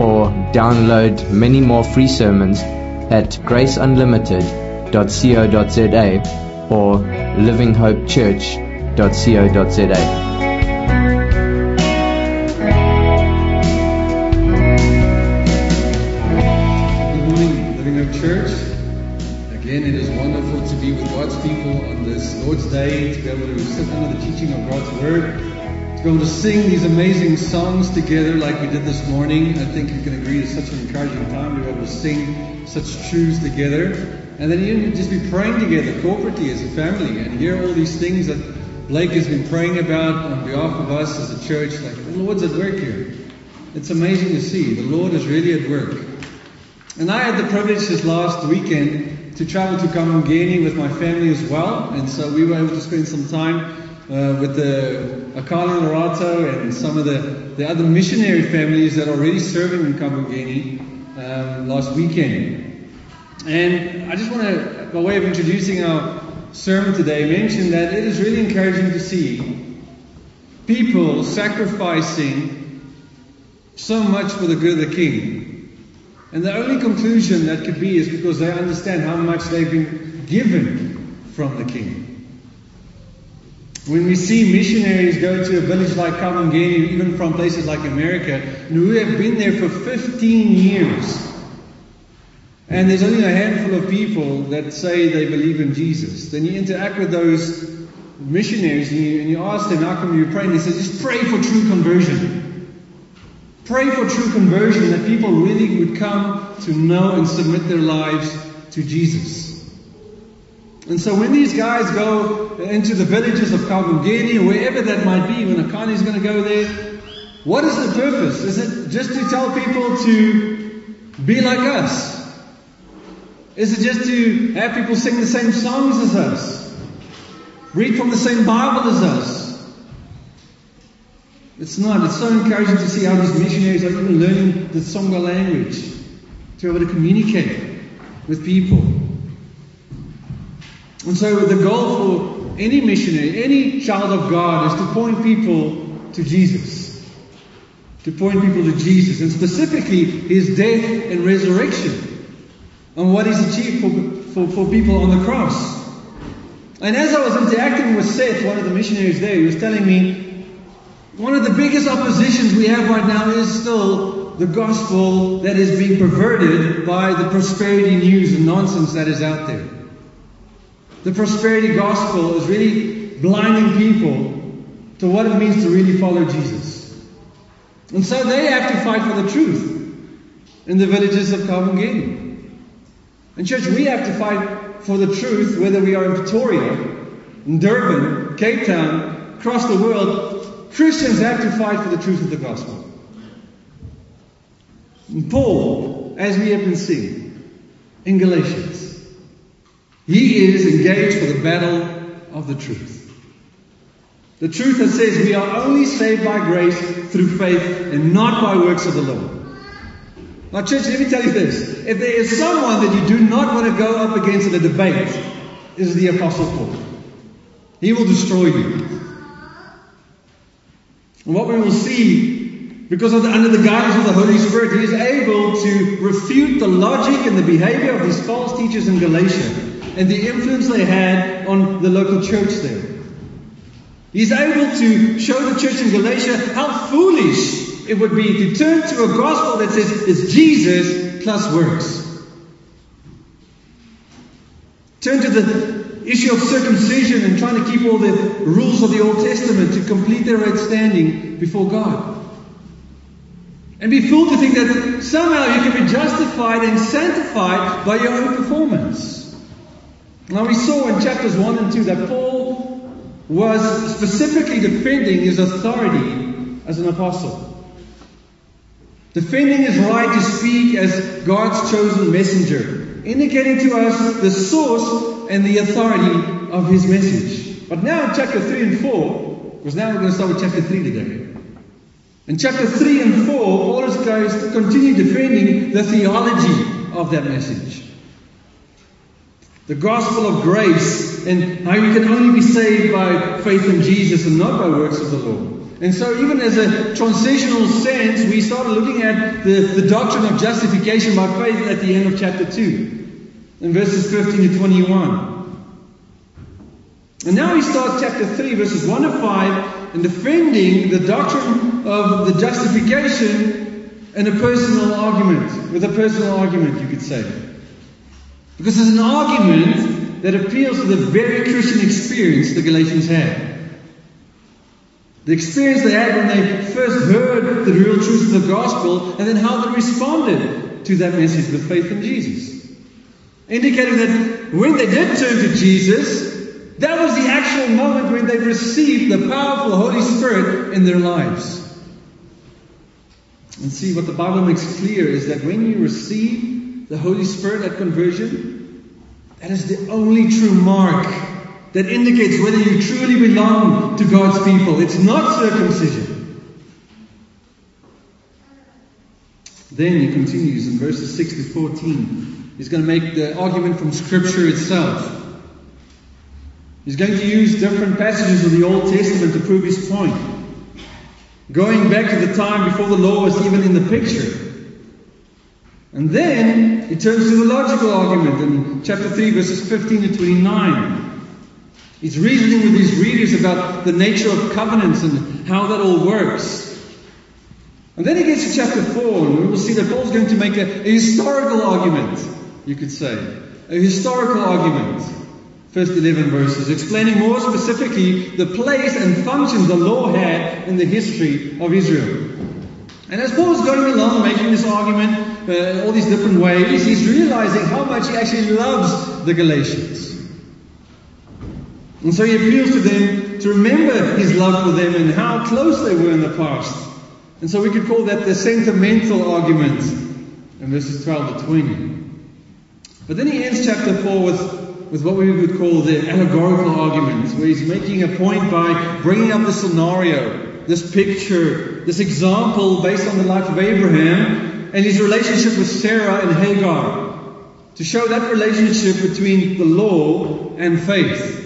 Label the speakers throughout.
Speaker 1: or download many more free sermons at graceunlimited.co.za or livinghopechurch.co.za.
Speaker 2: Good morning, Living Hope Church. Again, it is wonderful to be with God's people on this Lord's Day, to be able to sit under the teaching of God's Word, able to sing these amazing songs together like we did this morning. I think you can agree it's such an encouraging time to be able to sing such truths together. And then even just be praying together corporately as a family and hear all these things that Blake has been praying about on behalf of us as a church. Like, the Lord's at work here. It's amazing to see. The Lord is really at work. And I had the privilege this last weekend to travel to Kamungeni with my family as well. And so we were able to spend some time uh, with the Akala Narato and some of the, the other missionary families that are already serving in Kamungeni um, last weekend. And I just want to, by way of introducing our sermon today, mention that it is really encouraging to see people sacrificing so much for the good of the King. And the only conclusion that could be is because they understand how much they've been given from the King. When we see missionaries go to a village like Kamangeni, even from places like America, and who have been there for 15 years, and there's only a handful of people that say they believe in Jesus, then you interact with those missionaries and you, and you ask them, how come you pray? And they say, just pray for true conversion. Pray for true conversion, that people really would come to know and submit their lives to Jesus. And so when these guys go into the villages of Kabungeni wherever that might be, when Akani is going to go there, what is the purpose? Is it just to tell people to be like us? Is it just to have people sing the same songs as us? Read from the same Bible as us? It's not. It's so encouraging to see how these missionaries are even learning the Tsonga language to be able to communicate with people. And so the goal for any missionary, any child of God, is to point people to Jesus. To point people to Jesus, and specifically his death and resurrection, and what he's achieved for, for, for people on the cross. And as I was interacting with Seth, one of the missionaries there, he was telling me one of the biggest oppositions we have right now is still the gospel that is being perverted by the prosperity news and nonsense that is out there. The prosperity gospel is really blinding people to what it means to really follow Jesus. And so they have to fight for the truth in the villages of Kabungeni. And church, we have to fight for the truth whether we are in Pretoria, in Durban, Cape Town, across the world. Christians have to fight for the truth of the gospel. And Paul, as we have been seeing in Galatians, he is engaged for the battle of the truth. The truth that says we are only saved by grace through faith and not by works of the law. Now, church, let me tell you this. If there is someone that you do not want to go up against in a debate, is the Apostle Paul. He will destroy you. And what we will see, because the, under the guidance of the Holy Spirit, he is able to refute the logic and the behavior of these false teachers in Galatia and the influence they had on the local church there. He's able to show the church in Galatia how foolish it would be to turn to a gospel that says it's Jesus plus works. Turn to the issue of circumcision and trying to keep all the rules of the Old Testament to complete their right standing before God. And be fooled to think that somehow you can be justified and sanctified by your own performance. Now we saw in chapters 1 and 2 that Paul was specifically defending his authority as an apostle. defending his right to speak as God's chosen messenger, indicating to us the source and the authority of his message. But now in chapter 3 and 4, because now we're going to start with chapter 3 today. In chapter 3 and 4, Paul is going to continue defending the theology of that message. The gospel of grace and how you can only be saved by faith in Jesus and not by works of the law. And so, even as a transitional sense, we started looking at the, the doctrine of justification by faith at the end of chapter 2, in verses 15 to 21. And now he starts chapter 3, verses 1 to 5, in defending the doctrine of the justification in a personal argument, with a personal argument, you could say. Because it's an argument that appeals to the very Christian experience the Galatians had. The experience they had when they first heard the real truth of the gospel, and then how they responded to that message with faith in Jesus. Indicating that when they did turn to Jesus, that was the actual moment when they received the powerful Holy Spirit in their lives. And see, what the Bible makes clear is that when you receive the Holy Spirit at conversion, that is the only true mark that indicates whether you truly belong to God's people. It's not circumcision. Then he continues in verses 6 to 14. He's going to make the argument from Scripture itself. He's going to use different passages of the Old Testament to prove his point. Going back to the time before the law was even in the picture. And then he turns to the logical argument in chapter 3, verses 15 to 29. He's reasoning with his readers about the nature of covenants and how that all works. And then he gets to chapter 4, and we will see that Paul's going to make a, a historical argument, you could say. A historical argument. First 11 verses, explaining more specifically the place and function the law had in the history of Israel. And as Paul is going along making this argument uh, all these different ways, he's realizing how much he actually loves the Galatians. And so he appeals to them to remember his love for them and how close they were in the past. And so we could call that the sentimental argument in verses 12 to 20. But then he ends chapter 4 with, with what we would call the allegorical argument, where he's making a point by bringing up the scenario, this picture, this example based on the life of Abraham and his relationship with Sarah and Hagar, to show that relationship between the law and faith.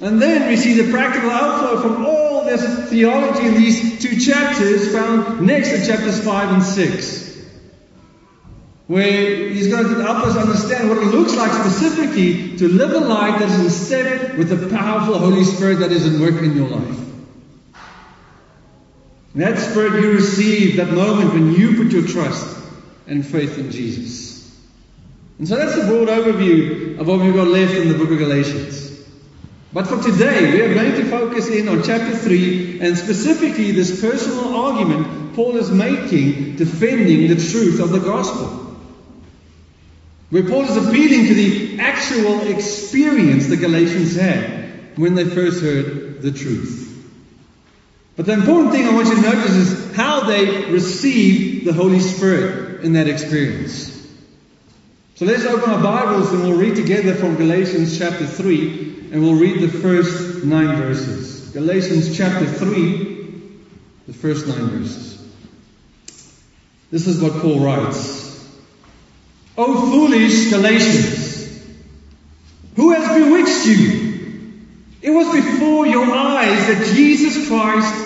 Speaker 2: And then we see the practical outflow from all this theology in these two chapters found next in chapters 5 and 6. Where he's going to help us understand what it looks like specifically to live a life that is in step with the powerful Holy Spirit that is at work in your life. That Spirit you receive that moment when you put your trust and faith in Jesus. And so that's the broad overview of what we've got left in the book of Galatians. But for today, we are going to focus in on chapter 3 and specifically this personal argument Paul is making defending the truth of the gospel. Where Paul is appealing to the actual experience the Galatians had when they first heard the truth. But the important thing I want you to notice is how they receive the Holy Spirit in that experience. So let's open our Bibles and we'll read together from Galatians chapter 3 and we'll read the first nine verses. Galatians chapter 3, the first nine verses. This is what Paul writes. O foolish Galatians, who has bewitched you? It was before your eyes that Jesus Christ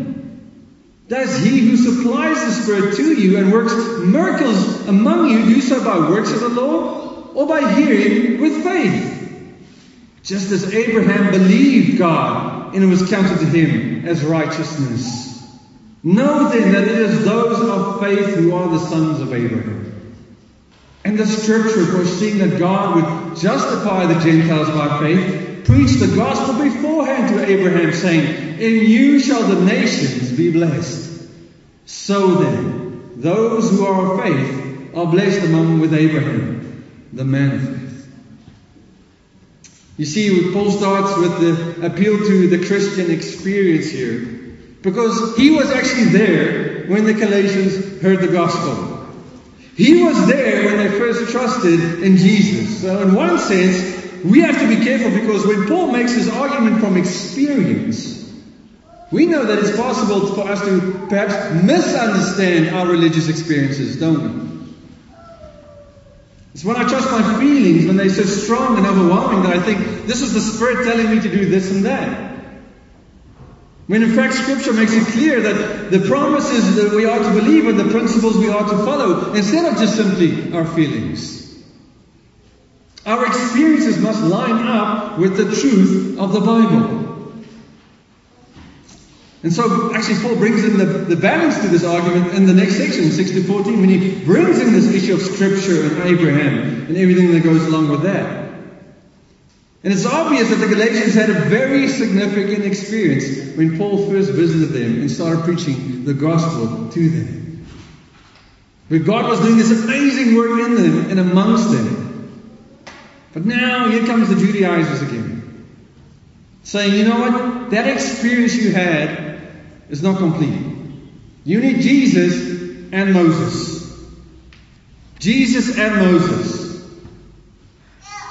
Speaker 2: Does he who supplies the Spirit to you and works miracles among you do so by works of the law or by hearing with faith? Just as Abraham believed God and it was counted to him as righteousness. Know then that it is those of faith who are the sons of Abraham. And the scripture foreseeing that God would justify the Gentiles by faith, preached the gospel beforehand to Abraham, saying, In you shall the nations be blessed. So then, those who are of faith are blessed among with Abraham, the man of faith. You see, Paul starts with the appeal to the Christian experience here. Because he was actually there when the Galatians heard the gospel. He was there when they first trusted in Jesus. So, in one sense, we have to be careful because when Paul makes his argument from experience, we know that it's possible for us to perhaps misunderstand our religious experiences, don't we? It's when I trust my feelings, when they're so strong and overwhelming, that I think this is the Spirit telling me to do this and that. When in fact Scripture makes it clear that the promises that we are to believe are the principles we are to follow, instead of just simply our feelings. Our experiences must line up with the truth of the Bible. And so, actually, Paul brings in the, the balance to this argument in the next section, 6 to 14, when he brings in this issue of Scripture and Abraham and everything that goes along with that. And it's obvious that the Galatians had a very significant experience when Paul first visited them and started preaching the gospel to them. Where God was doing this amazing work in them and amongst them. But now here comes the Judaizers again. Saying, you know what? That experience you had is not complete. You need Jesus and Moses. Jesus and Moses.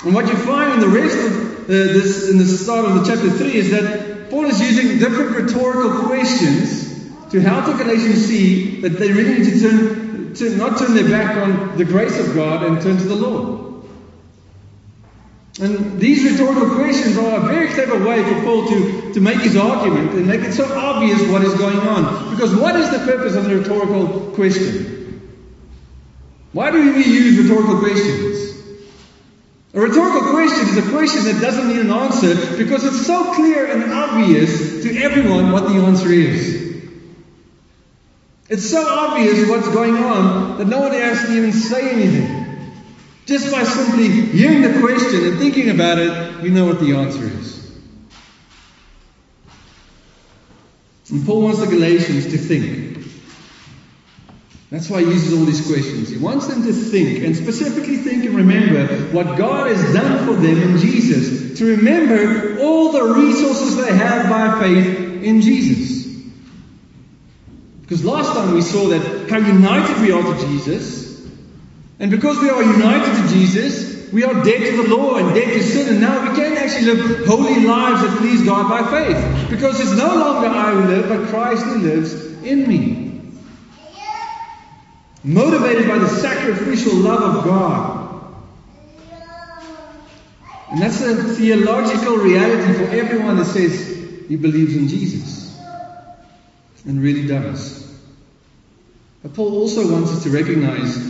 Speaker 2: And what you find in the rest of uh, this, in the start of the chapter 3, is that Paul is using different rhetorical questions to help the Galatians see that they really need to turn, to not turn their back on the grace of God and turn to the Lord. And these rhetorical questions are a very clever way for Paul to, to make his argument and make it so obvious what is going on. Because what is the purpose of the rhetorical question? Why do we use rhetorical questions? A rhetorical question is a question that doesn't need an answer because it's so clear and obvious to everyone what the answer is. It's so obvious what's going on that no one has to even say anything. Just by simply hearing the question and thinking about it, we know what the answer is. And Paul wants the Galatians to think. That's why he uses all these questions. He wants them to think, and specifically think and remember what God has done for them in Jesus. To remember all the resources they have by faith in Jesus. Because last time we saw that how united we are to Jesus. And because we are united to Jesus, we are dead to the law and dead to sin. And now we can actually live holy lives that please God by faith. Because it's no longer I who live, but Christ who lives in me motivated by the sacrificial love of God. And that's a theological reality for everyone that says he believes in Jesus. And really does. But Paul also wants us to recognize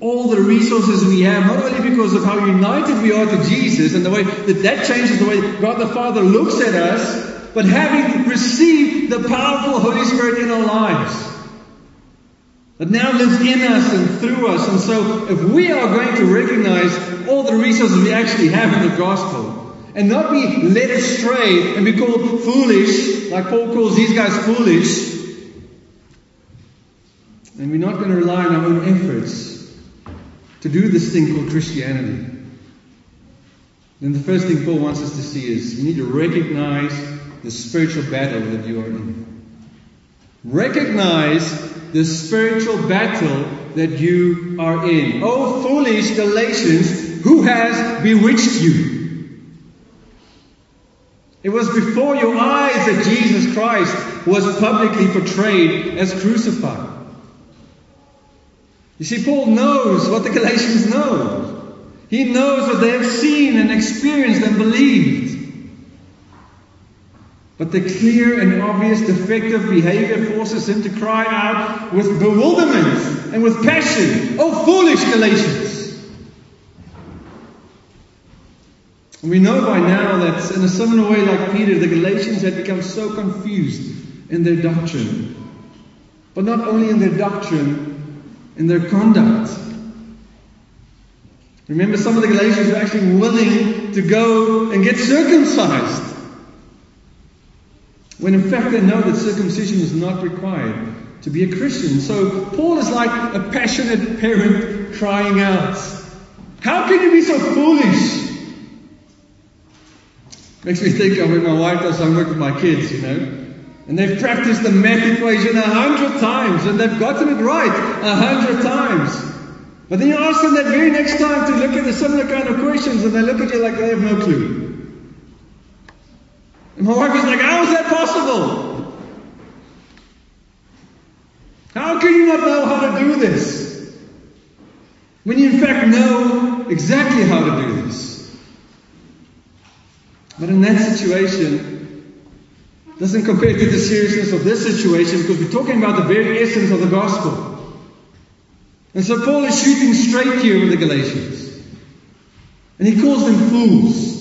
Speaker 2: all the resources we have, not only because of how united we are to Jesus and the way that that changes the way God the Father looks at us, but having received the powerful Holy Spirit in our lives that now lives in us and through us. And so, if we are going to recognize all the resources we actually have in the gospel and not be led astray and be called foolish, like Paul calls these guys foolish, and we're not going to rely on our own efforts to do this thing called Christianity, then the first thing Paul wants us to see is you need to recognize the spiritual battle that you are in. Recognize the spiritual battle that you are in. Oh, foolish Galatians, who has bewitched you? It was before your eyes that Jesus Christ was publicly portrayed as crucified. You see, Paul knows what the Galatians know. He knows what they have seen and experienced and believed. But the clear and obvious defective behavior forces him to cry out with bewilderment and with passion, Oh, foolish Galatians! We know by now that in a similar way, like Peter, the Galatians had become so confused in their doctrine. But not only in their doctrine, in their conduct. Remember, some of the Galatians were actually willing to go and get circumcised. When in fact they know that circumcision is not required to be a Christian. So Paul is like a passionate parent crying out. How can you be so foolish? Makes me think of when my wife does homework with my kids, you know. And they've practiced the math equation a hundred times and they've gotten it right a hundred times. But then you ask them that very next time to look at the similar kind of questions and they look at you like they have no clue. And my wife is like, How is that possible? How can you not know how to do this? When you in fact know exactly how to do this. But in that situation, doesn't compare to the seriousness of this situation because we're talking about the very essence of the gospel. And so Paul is shooting straight here with the Galatians. And he calls them fools.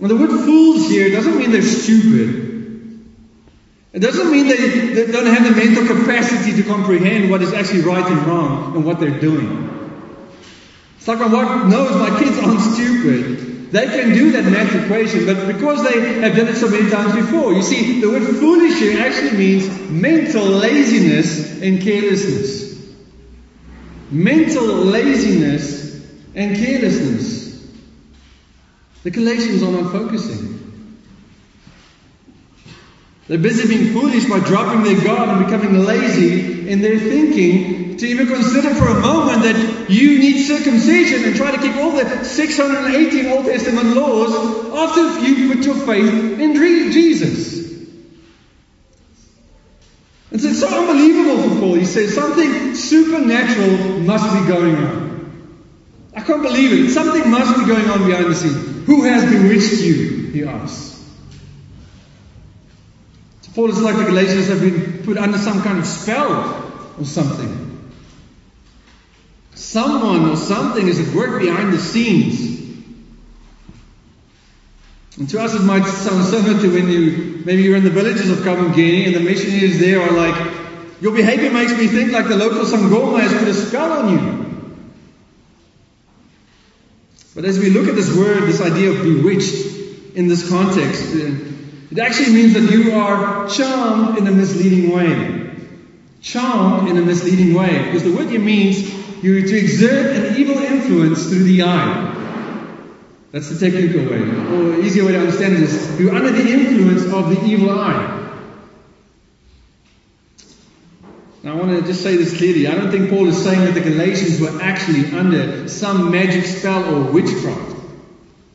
Speaker 2: And the word fools here doesn't mean they're stupid. It doesn't mean they, they don't have the mental capacity to comprehend what is actually right and wrong and what they're doing. It's like my wife knows my kids aren't stupid. They can do that math equation, but because they have done it so many times before. You see, the word foolish actually means mental laziness and carelessness. Mental laziness and carelessness. The Galatians are not focusing. They're busy being foolish by dropping their guard and becoming lazy in their thinking to even consider for a moment that you need circumcision and try to keep all the 618 Old Testament laws after you put your faith in Jesus. And it's so unbelievable for Paul. He says something supernatural must be going on. I can't believe it. Something must be going on behind the scenes. Who has bewitched you? He asks. Paul is like the Galatians have been put under some kind of spell or something. Someone or something is at work behind the scenes. And to us it might sound similar to when you, maybe you're in the villages of Kabangeni and the missionaries there are like, your behavior makes me think like the local Sangoma has put a spell on you. But as we look at this word, this idea of bewitched in this context, uh, it actually means that you are charmed in a misleading way. Charmed in a misleading way. Because the word here means you to exert an evil influence through the eye. That's the technical way. Or easier way to understand it is you're under the influence of the evil eye. Now, I want to just say this clearly. I don't think Paul is saying that the Galatians were actually under some magic spell or witchcraft.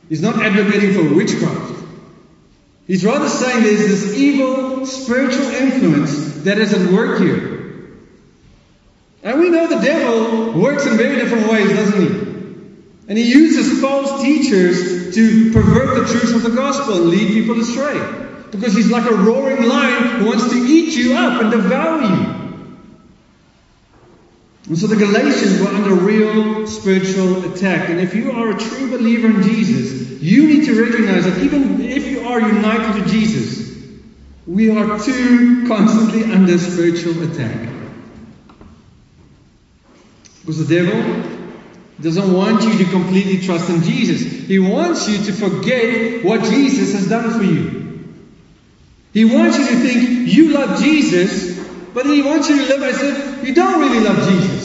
Speaker 2: He's not advocating for witchcraft. He's rather saying there's this evil spiritual influence that is at work here. And we know the devil works in very different ways, doesn't he? And he uses false teachers to pervert the truth of the gospel and lead people astray. Because he's like a roaring lion who wants to eat you up and devour you. And so the Galatians were under real spiritual attack. And if you are a true believer in Jesus, you need to recognize that even if you are united to Jesus, we are too constantly under spiritual attack. Because the devil doesn't want you to completely trust in Jesus. He wants you to forget what Jesus has done for you. He wants you to think you love Jesus, but he wants you to live as if you don't really love Jesus.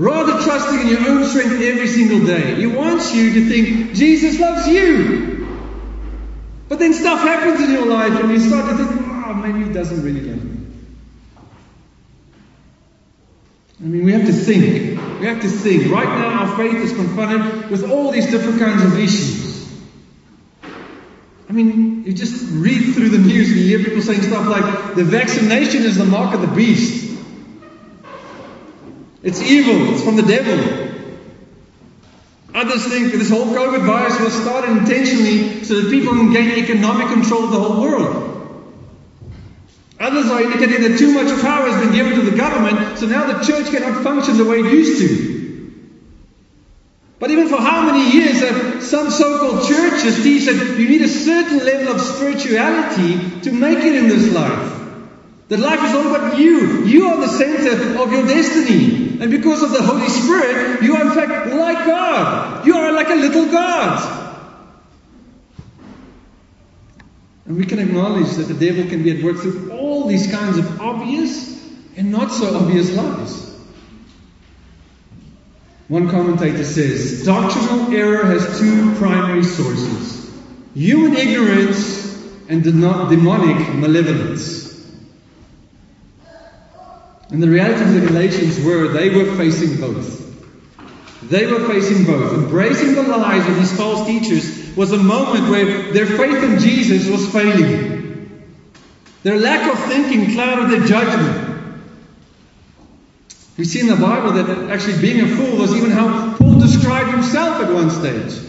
Speaker 2: Rather trusting in your own strength every single day. He wants you to think Jesus loves you. But then stuff happens in your life and you start to think, oh, maybe he doesn't really love me. I mean, we have to think. We have to think. Right now, our faith is confronted with all these different kinds of issues. I mean, you just read through the news and you hear people saying stuff like, the vaccination is the mark of the beast. It's evil. It's from the devil. Others think that this whole COVID virus was started intentionally so that people can gain economic control of the whole world. Others are indicating that too much power has been given to the government, so now the church cannot function the way it used to. But even for how many years have some so-called churches teach that you need a certain level of spirituality to make it in this life? That life is all about you. You are the center of your destiny. And because of the Holy Spirit, you are in fact like God. You are like a little God. And we can acknowledge that the devil can be at work through all these kinds of obvious and not so obvious lies. One commentator says doctrinal error has two primary sources human ignorance and demonic malevolence. And the reality of the Galatians were they were facing both. They were facing both. Embracing the lies of these false teachers was a moment where their faith in Jesus was failing. Their lack of thinking clouded their judgment. We see in the Bible that actually being a fool was even how Paul described himself at one stage.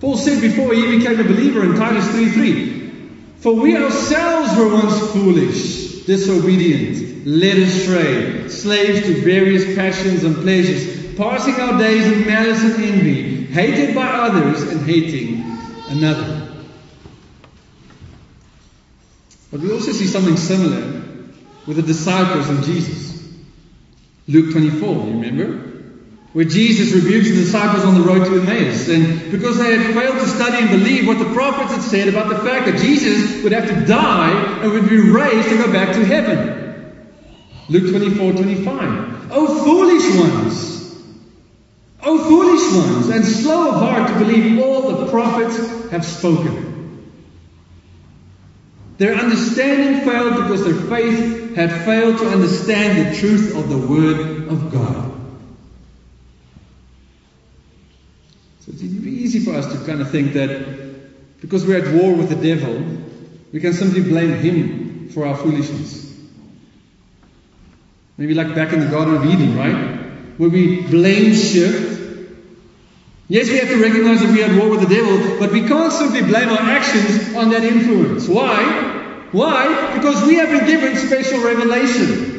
Speaker 2: Paul said before he became a believer in Titus 3:3, For we ourselves were once foolish, disobedient, led astray, slaves to various passions and pleasures, passing our days in malice and envy, hated by others and hating another. But we also see something similar with the disciples and Jesus. Luke 24, you remember? Where Jesus rebukes the disciples on the road to Emmaus. And because they had failed to study and believe what the prophets had said about the fact that Jesus would have to die and would be raised to go back to heaven. Luke 24, 25. Oh, foolish ones! Oh, foolish ones, and slow of heart to believe all the prophets have spoken. Their understanding failed because their faith had failed to understand the truth of the Word of God. So it's easy for us to kind of think that because we're at war with the devil, we can simply blame him for our foolishness. Maybe like back in the Garden of Eden, right? Where we blame shift. Yes, we have to recognize that we are at war with the devil, but we can't simply blame our actions on that influence. Why? Why? Because we have been given special revelation.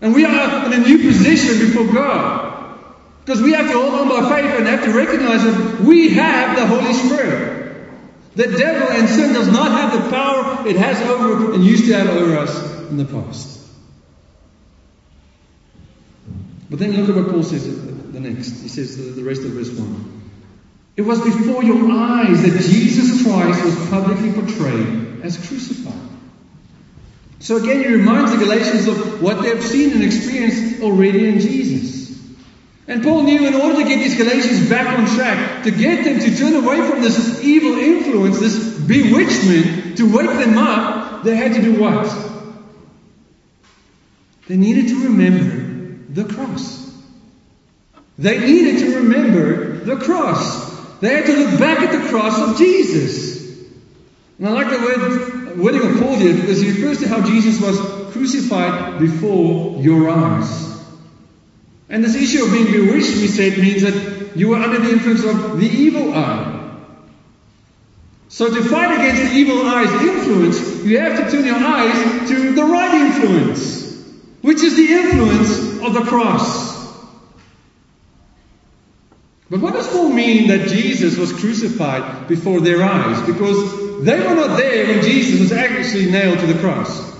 Speaker 2: And we are in a new position before God. Because we have to hold on by faith and have to recognize that we have the Holy Spirit. The devil and sin does not have the power it has over and used to have over us in the past. But then look at what Paul says the next. He says the, rest of verse 1. It was before your eyes that Jesus Christ was publicly portrayed as crucified. So again, he reminds the Galatians of what they've seen and experienced already in Jesus. And Paul knew in order to get these Galatians back on track, to get them to turn away from this evil influence, this bewitchment, to wake them up, they had to do what? They needed to remember the cross. They needed to remember the cross. They had to look back at the cross of Jesus. And I like the word wording of Paul here because he refers to how Jesus was crucified before your eyes. And this issue of being bewitched, we said, means that you are under the influence of the evil eye. So to fight against the evil eye's influence, you have to turn your eyes to the right influence, which is the influence of the cross. But what does Paul mean that Jesus was crucified before their eyes? Because they were not there when Jesus was actually nailed to the cross.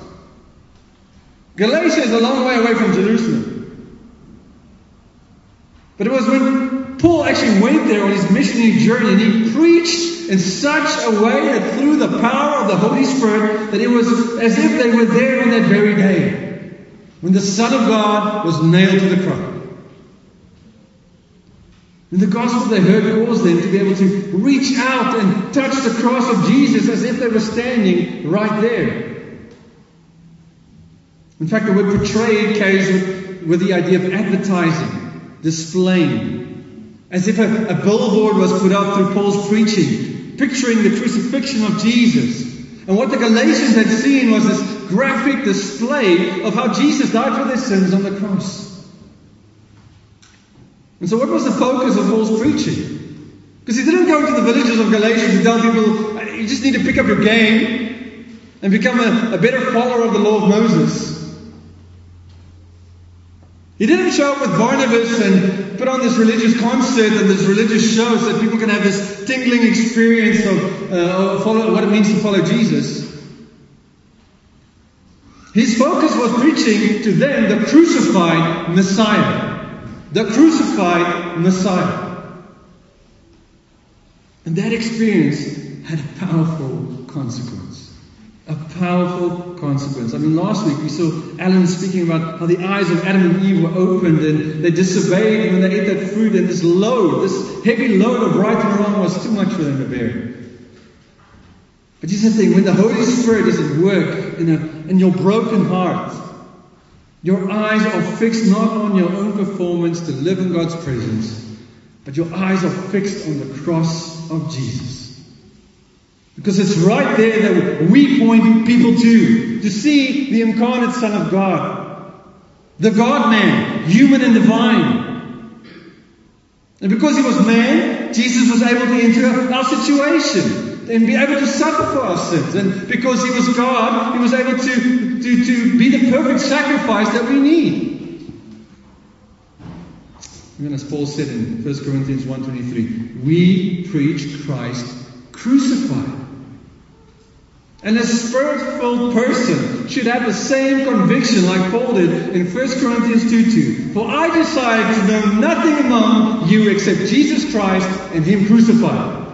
Speaker 2: Galatia is a long way away from Jerusalem. But it was when Paul actually went there on his missionary journey and he preached in such a way that through the power of the Holy Spirit that it was as if they were there on that very day when the Son of God was nailed to the cross. And the gospel they heard caused them to be able to reach out and touch the cross of Jesus as if they were standing right there. In fact, the word portrayed carries with, with the idea of advertising displaying, as if a, a billboard was put up through Paul's preaching, picturing the crucifixion of Jesus. And what the Galatians had seen was this graphic display of how Jesus died for their sins on the cross. And so, what was the focus of Paul's preaching? Because he didn't go to the villages of Galatia to tell people, you just need to pick up your game and become a, a better follower of the law of Moses. He didn't show up with Barnabas and put on this religious concert and this religious show so that people can have this tingling experience of, uh, of follow, what it means to follow Jesus. His focus was preaching to them the crucified Messiah. The crucified Messiah. And that experience had a powerful consequence. Powerful consequence. I mean, last week we saw Alan speaking about how the eyes of Adam and Eve were opened and they disobeyed and when they ate that fruit, and this load, this heavy load of right and wrong was too much for them to bear. But here's the thing when the Holy Spirit is at work in, a, in your broken heart, your eyes are fixed not on your own performance to live in God's presence, but your eyes are fixed on the cross of Jesus. Because it's right there that we point people to, to see the incarnate Son of God, the God man, human and divine. And because he was man, Jesus was able to enter our situation and be able to suffer for our sins. And because he was God, he was able to, to, to be the perfect sacrifice that we need. Even as Paul said in 1 Corinthians 1.23, we preach Christ crucified. And a spirit-filled person should have the same conviction like Paul did in 1 Corinthians 2.2. For I decided to know nothing among you except Jesus Christ and Him crucified.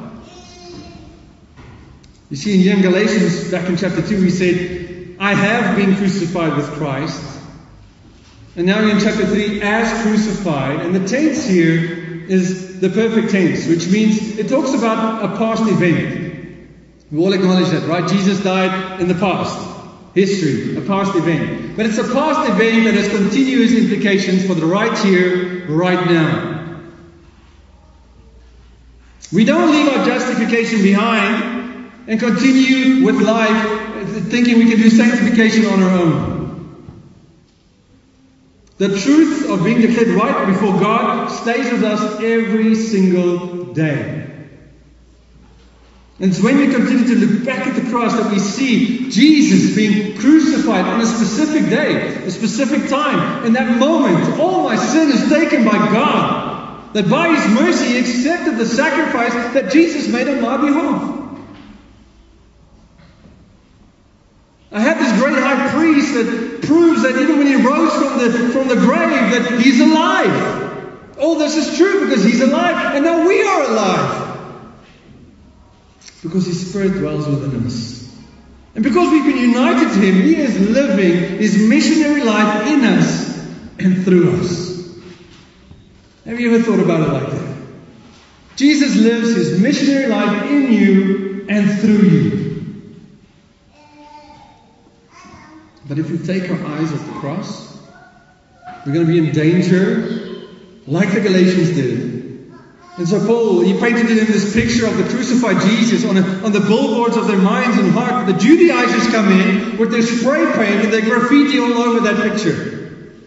Speaker 2: You see, in young Galatians, back in chapter 2, he said, I have been crucified with Christ. And now in chapter 3, as crucified. And the tense here is the perfect tense, which means it talks about a past event. We all acknowledge that, right? Jesus died in the past. History, a past event. But it's a past event that has continuous implications for the right here, right now. We don't leave our justification behind and continue with life thinking we can do sanctification on our own. The truth of being declared right before God stays with us every single day. And it's when we continue to look back at the cross that we see Jesus being crucified on a specific day, a specific time. In that moment, all my sin is taken by God. That by His mercy He accepted the sacrifice that Jesus made on my behalf. I have this great high priest that proves that even when he rose from the, from the grave, that he's alive. All this is true because he's alive, and now we are alive. Because his spirit dwells within us. And because we've been united to him, he is living his missionary life in us and through us. Have you ever thought about it like that? Jesus lives his missionary life in you and through you. But if we take our eyes off the cross, we're going to be in danger, like the Galatians did. And so Paul, he painted in this picture of the crucified Jesus on, a, on the billboards of their minds and heart. The Judaizers come in with their spray paint and their graffiti all over that picture.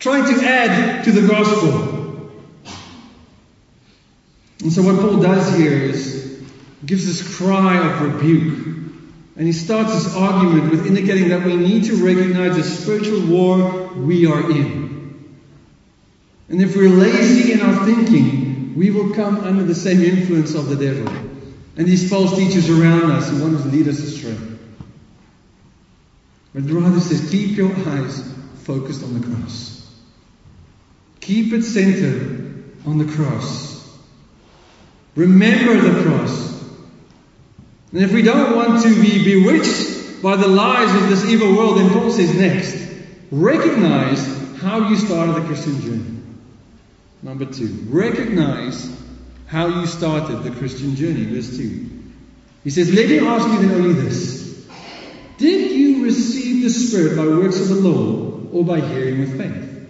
Speaker 2: Trying to add to the gospel. And so what Paul does here is gives this cry of rebuke and he starts his argument with indicating that we need to recognize the spiritual war we are in. And if we're lazy in our thinking, we will come under the same influence of the devil and these false teachers around us who want to lead us astray. But rather says, keep your eyes focused on the cross. Keep it centered on the cross. Remember the cross. And if we don't want to be bewitched by the lies of this evil world, then Paul says next, recognize how you started the Christian journey. Number two, recognize how you started the Christian journey. Verse 2. He says, Let me ask you then only this Did you receive the Spirit by works of the law or by hearing with faith?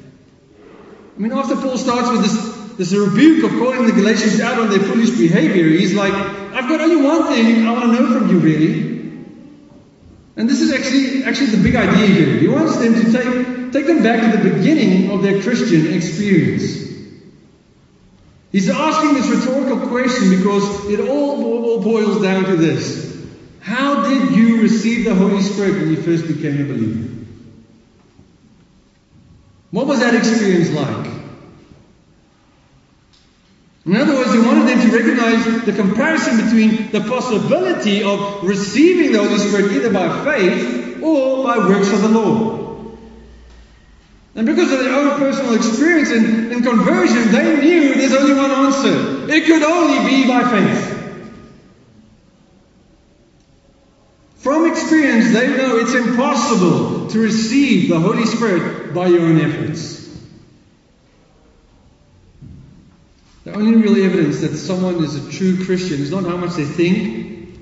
Speaker 2: I mean, after Paul starts with this, this rebuke of calling the Galatians out on their foolish behavior, he's like, I've got only one thing I want to know from you, really. And this is actually actually the big idea here. He wants them to take, take them back to the beginning of their Christian experience. He's asking this rhetorical question because it all, all boils down to this. How did you receive the Holy Spirit when you first became a believer? What was that experience like? In other words, he wanted them to recognize the comparison between the possibility of receiving the Holy Spirit either by faith or by works of the law. And because of their own personal experience in, in conversion, they knew there's only one answer. It could only be by faith. From experience, they know it's impossible to receive the Holy Spirit by your own efforts. The only real evidence that someone is a true Christian is not how much they think,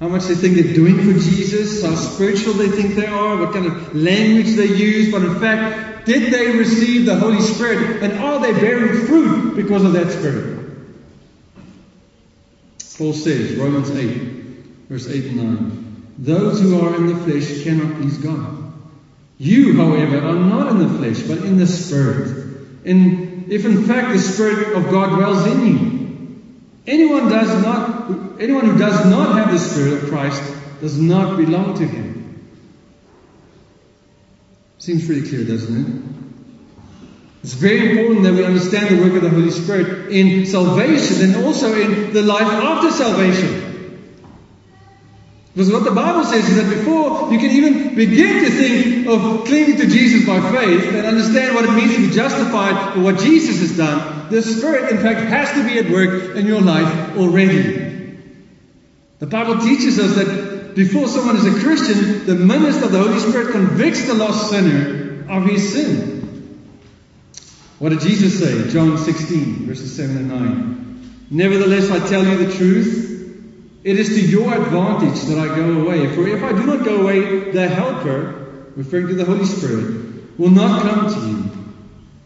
Speaker 2: how much they think they're doing for Jesus, how spiritual they think they are, what kind of language they use, but in fact, did they receive the Holy Spirit and are they bearing fruit because of that Spirit? Paul says, Romans 8, verse 8 and 9. Those who are in the flesh cannot please God. You, however, are not in the flesh, but in the Spirit. And if in fact the Spirit of God dwells in you, anyone does not anyone who does not have the Spirit of Christ does not belong to him. Seems pretty clear, doesn't it? It's very important that we understand the work of the Holy Spirit in salvation and also in the life after salvation. Because what the Bible says is that before you can even begin to think of clinging to Jesus by faith and understand what it means to be justified for what Jesus has done, the Spirit, in fact, has to be at work in your life already. The Bible teaches us that before someone is a Christian, the minister of the Holy Spirit convicts the lost sinner of his sin. What did Jesus say? John 16, verses 7 and 9. Nevertheless, I tell you the truth. It is to your advantage that I go away. For if I do not go away, the Helper, referring to the Holy Spirit, will not come to you.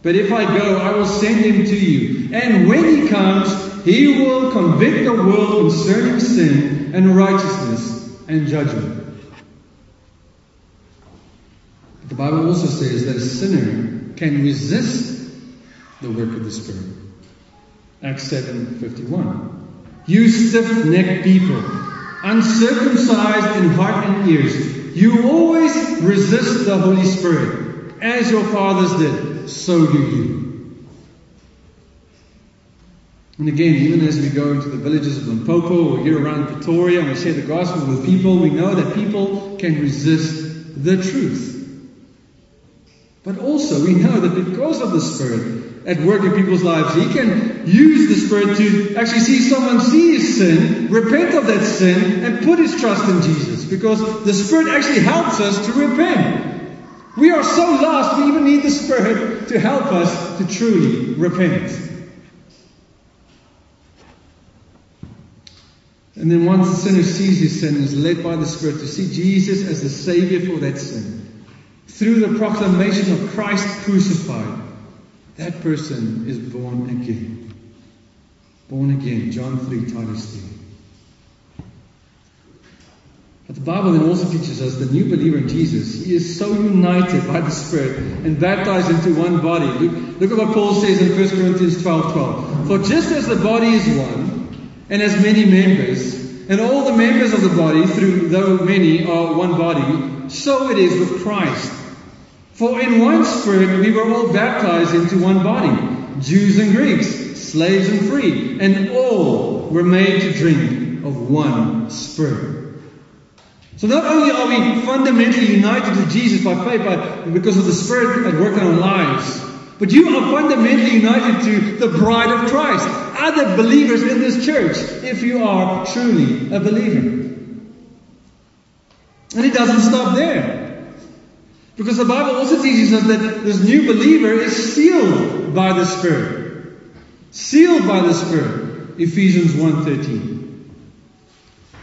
Speaker 2: But if I go, I will send him to you. And when he comes, he will convict the world concerning sin and righteousness and judgment. The Bible also says that a sinner can resist the work of the Spirit. Acts 7:51. You stiff necked people, uncircumcised in heart and ears, you always resist the Holy Spirit. As your fathers did, so do you. And again, even as we go into the villages of Limpopo or here around Pretoria and we share the gospel with people, we know that people can resist the truth. But also, we know that because of the Spirit, at work in people's lives. He can use the Spirit to actually see someone see his sin, repent of that sin, and put his trust in Jesus. Because the Spirit actually helps us to repent. We are so lost, we even need the Spirit to help us to truly repent. And then once the sinner sees his sin, is led by the Spirit to see Jesus as the Savior for that sin. Through the proclamation of Christ crucified, that person is born again. Born again. John 3, Titus 3. But the Bible then also teaches us the new believer in Jesus, he is so united by the Spirit and baptized into one body. Look, look at what Paul says in 1 Corinthians 12 12. For just as the body is one and has many members, and all the members of the body, through though many, are one body, so it is with Christ. For in one Spirit we were all baptized into one body, Jews and Greeks, slaves and free, and all were made to drink of one Spirit. So not only are we fundamentally united to Jesus by faith, but because of the Spirit at work in our lives, but you are fundamentally united to the bride of Christ, other believers in this church, if you are truly a believer. And it doesn't stop there. Because the Bible also teaches us that this new believer is sealed by the Spirit. Sealed by the Spirit. Ephesians 1.13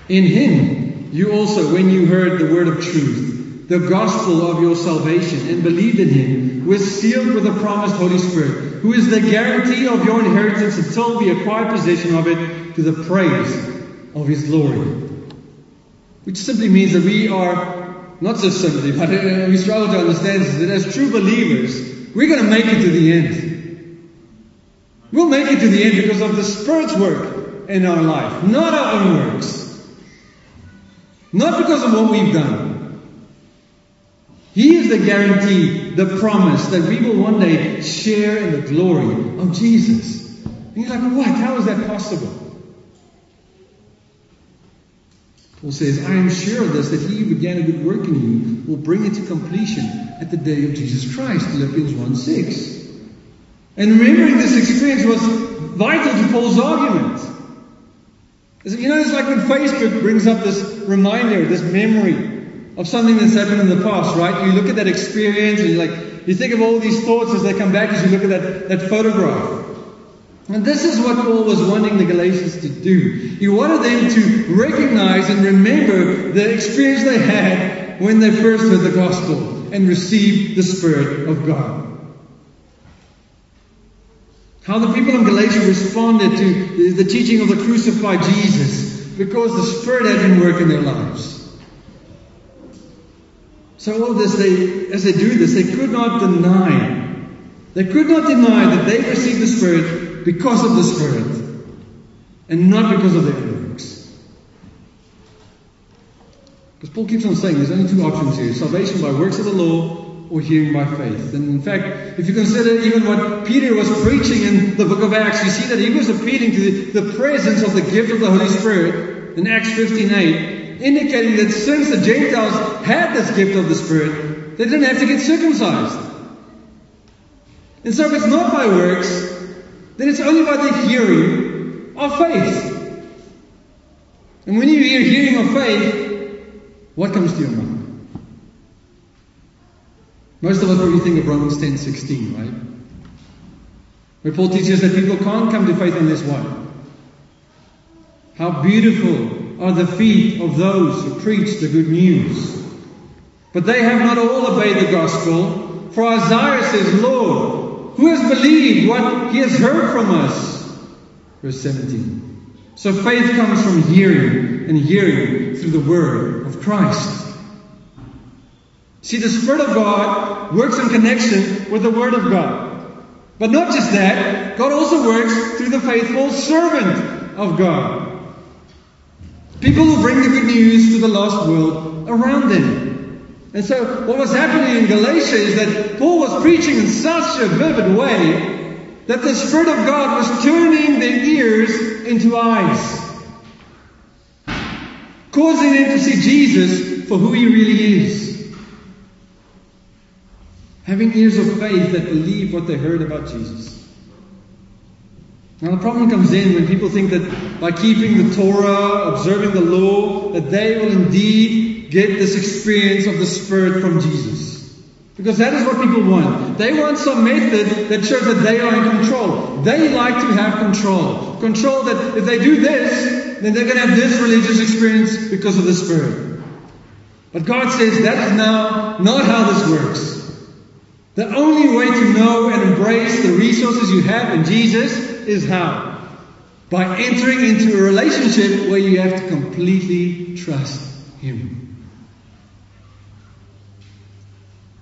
Speaker 2: In Him you also, when you heard the word of truth, the gospel of your salvation, and believed in Him, were sealed with the promised Holy Spirit, who is the guarantee of your inheritance until we acquire possession of it to the praise of His glory. Which simply means that we are not so simply, but uh, we struggle to understand that as true believers, we're going to make it to the end. We'll make it to the end because of the Spirit's work in our life, not our own works. Not because of what we've done. He is the guarantee, the promise that we will one day share in the glory of Jesus. And you're like, what? How is that possible? Paul says, I am sure of this, that he who began a good work in you will bring it to completion at the day of Jesus Christ. Philippians 1 6. And remembering this experience was vital to Paul's argument. You know, it's like when Facebook brings up this reminder, this memory of something that's happened in the past, right? You look at that experience and you like, you think of all these thoughts as they come back as you look at that, that photograph. And this is what Paul was wanting the Galatians to do. He wanted them to recognize and remember the experience they had when they first heard the gospel and received the Spirit of God. How the people in Galatia responded to the teaching of the crucified Jesus because the Spirit had been working in their lives. So all this, they, as they do this, they could not deny. They could not deny that they received the Spirit because of the Spirit and not because of their works. Because Paul keeps on saying there's only two options here salvation by works of the law or hearing by faith. And in fact, if you consider even what Peter was preaching in the book of Acts, you see that he was appealing to the, presence of the gift of the Holy Spirit in Acts 15:8, indicating that since the Gentiles had this gift of the Spirit, they didn't have to get circumcised. And so if it's not by works, then it's only by the hearing of faith. And when you hear hearing of faith, what comes to your mind? Most of us probably think of Romans 10 16, right? Where Paul teaches that people can't come to faith unless what? How beautiful are the feet of those who preach the good news. But they have not all obeyed the gospel. For Isaiah says, Lord, who has believed what he has heard from us? Verse 17. So faith comes from hearing, and hearing through the word of Christ. See, the Spirit of God works in connection with the Word of God. But not just that, God also works through the faithful servant of God. People will bring the good news to the lost world around them. And so, what was happening in Galatia is that Paul was preaching in such a vivid way that the Spirit of God was turning their ears into eyes, causing them to see Jesus for who he really is having ears of faith that believe what they heard about Jesus. Now, the problem comes in when people think that by keeping the Torah, observing the law, that they will indeed get this experience of the Spirit from Jesus. Because that is what people want. They want some method that shows that they are in control. They like to have control. Control that if they do this, then they're going to have this religious experience because of the Spirit. But God says that is now not how this works. The only way to know and embrace the resources you have in Jesus is how? By entering into a relationship where you have to completely trust Him.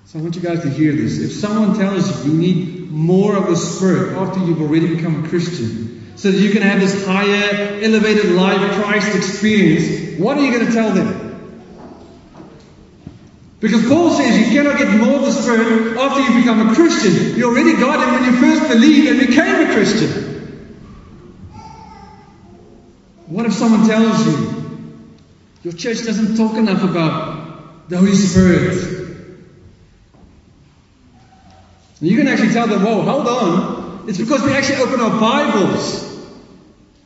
Speaker 2: So I want you guys to hear this. If someone tells you you need more of the Spirit after you've already become a Christian, so that you can have this higher, elevated life Christ experience, what are you going to tell them? Because Paul says you cannot get more of the Spirit after you become a Christian. You already got Him when you first believed and became a Christian. What if someone tells you your church doesn't talk enough about the Holy Spirit? And you can actually tell them, whoa, hold on. It's because we actually open our Bibles.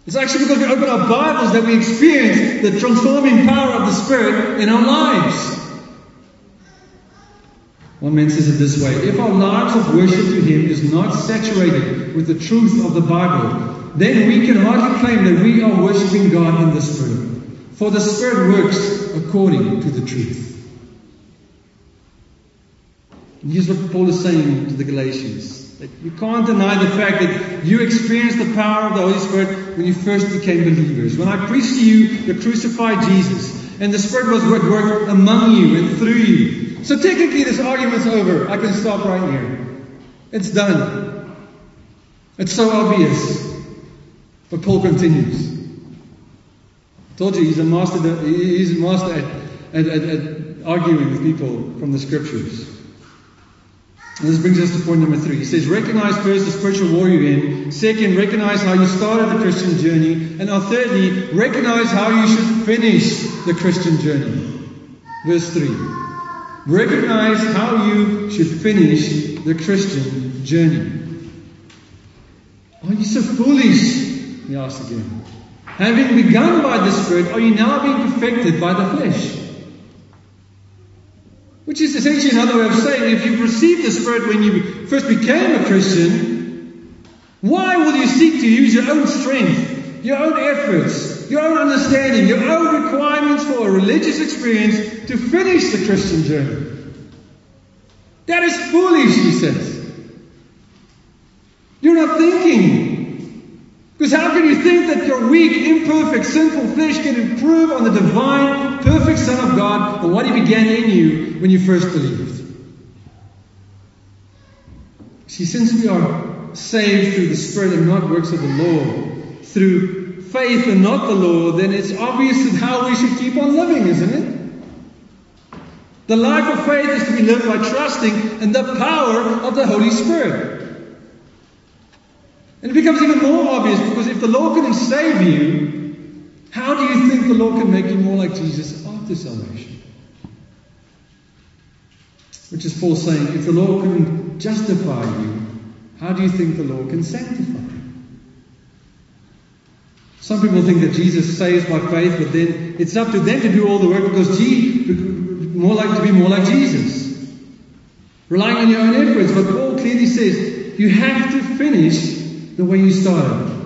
Speaker 2: It's actually because we open our Bibles that we experience the transforming power of the Spirit in our lives. Says it this way If our lives of worship to Him is not saturated with the truth of the Bible, then we can hardly claim that we are worshiping God in the Spirit. For the Spirit works according to the truth. And here's what Paul is saying to the Galatians. That you can't deny the fact that you experienced the power of the Holy Spirit when you first became believers. When I preached to you the crucified Jesus, and the Spirit was at work among you and through you, so technically, this argument's over. I can stop right here. It's done. It's so obvious. But Paul continues. I told you he's a master. He's a master at, at, at, at arguing with people from the scriptures. And this brings us to point number three. He says, recognize first the spiritual war you're in. Second, recognize how you started the Christian journey. And now thirdly, recognize how you should finish the Christian journey. Verse 3. Recognize how you should finish the Christian journey. Are you so foolish? He asks again. Having begun by the Spirit, are you now being perfected by the flesh? Which is essentially another way of saying if you received the Spirit when you first became a Christian, why will you seek to use your own strength, your own efforts, your own understanding, your own requirements for a religious experience to finish the Christian journey? That is foolish, he says. You're not thinking. Because how can you think that your weak, imperfect, sinful flesh can improve on the divine, perfect Son of God and what He began in you when you first believed? See, since we are saved through the Spirit and not works of the law, through faith and not the law, then it's obvious that how we should keep on living, isn't it? The life of faith is to be lived by trusting in the power of the Holy Spirit. And it becomes even more obvious because if the law couldn't save you, how do you think the law can make you more like Jesus after salvation? Which is Paul saying, if the law couldn't justify you, how do you think the law can sanctify you? Some people think that Jesus saves by faith, but then it's up to them to do all the work because gee, more like to be more like Jesus. Relying on your own efforts. But Paul clearly says you have to finish the way you started.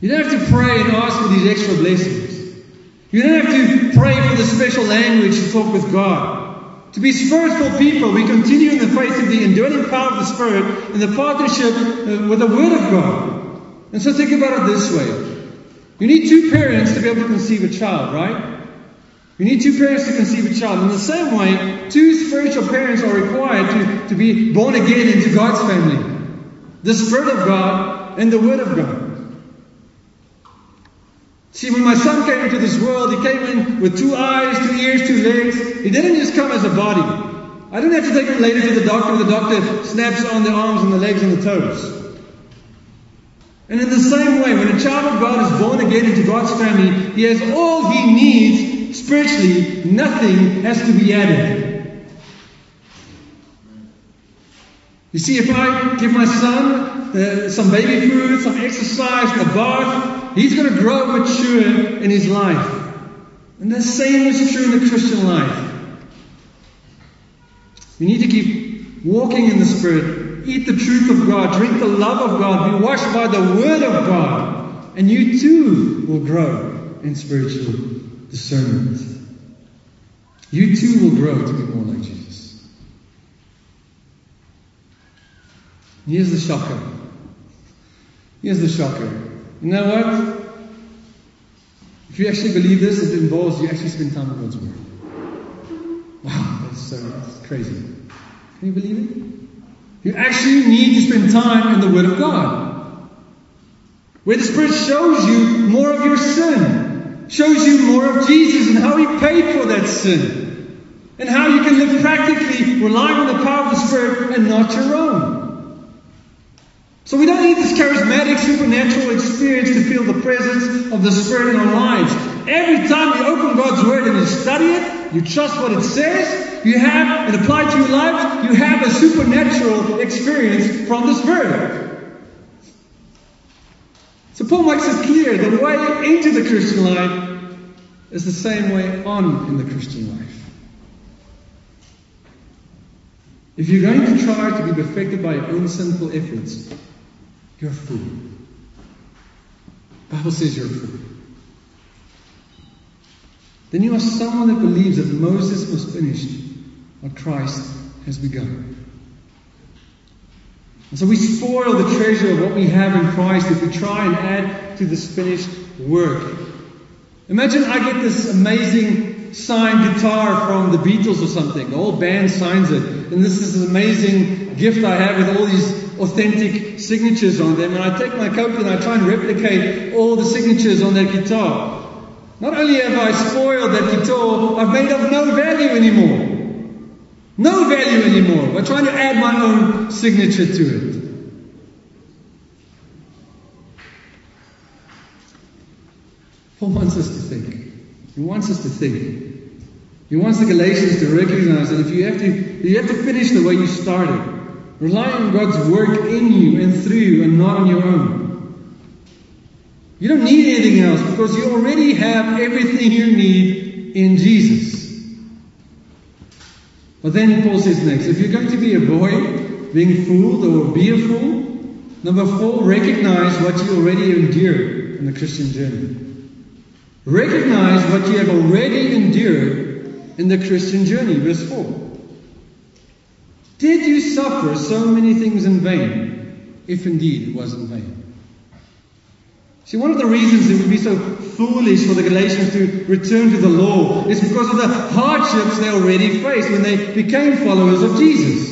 Speaker 2: You don't have to pray and ask for these extra blessings. You don't have to pray for the special language to talk with God. To be spiritual people, we continue in the faith of the indwelling power of the Spirit in the partnership uh, with the Word of God. And so think about it this way. You need two parents to be able to conceive a child, right? You need two parents to conceive a child. In the same way, two spiritual parents are required to, to be born again into God's family the Spirit of God and the Word of God. See, when my son came into this world, he came in with two eyes, two ears, two legs. He didn't just come as a body. I didn't have to take him later to the doctor. The doctor snaps on the arms and the legs and the toes. And in the same way, when a child of God is born again into God's family, he has all he needs spiritually. Nothing has to be added. You see, if I give my son uh, some baby food, some exercise, a bath, he's going to grow mature in his life. And the same is true in the Christian life. We need to keep walking in the Spirit, eat the truth of God, drink the love of God, be washed by the Word of God, and you too will grow in spiritual discernment. You too will grow to be more like Jesus. Here's the shocker. Here's the shocker. You know what? If you actually believe this, it involves you actually spend time in God's Word. Wow, that's so that's crazy. Can you believe it? You actually need to spend time in the Word of God. Where the Spirit shows you more of your sin, shows you more of Jesus and how He paid for that sin, and how you can live practically relying on the power of the Spirit and not your own. So we don't need this charismatic supernatural experience to feel the presence of the Spirit in our lives. Every time you open God's Word and you study it, you trust what it says, you have it applied to your life, you have a supernatural experience from the Spirit. So Paul makes it clear the way into the Christian life is the same way on in the Christian life. If you're going to try to be perfected by your own sinful efforts, you're a fool. The Bible says you're a fool. Then you are someone that believes that Moses was finished what Christ has begun. And so we spoil the treasure of what we have in Christ if we try and add to this finished work. Imagine I get this amazing signed guitar from the Beatles or something. The whole band signs it. And this is an amazing gift I have with all these authentic signatures on them. And I take my coat and I try and replicate all the signatures on that guitar. Not only have I spoiled that guitar, I've made of no value anymore. No value anymore. We're trying to add my own signature to it. Paul wants us to think. He wants us to think. He wants the Galatians to recognize that if you have to, you have to finish the way you started. Rely on God's work in you and through you and not on your own. You don't need anything else because you already have everything you need in Jesus. But then Paul says next, if you're going to be a boy being fooled or be a fool, number four, recognize what you already endured in the Christian journey. Recognize what you have already endured in the Christian journey. Verse 4. Did you suffer so many things in vain, if indeed it was in vain? See, one of the reasons it would be so foolish for the Galatians to return to the law is because of the hardships they already faced when they became followers of Jesus.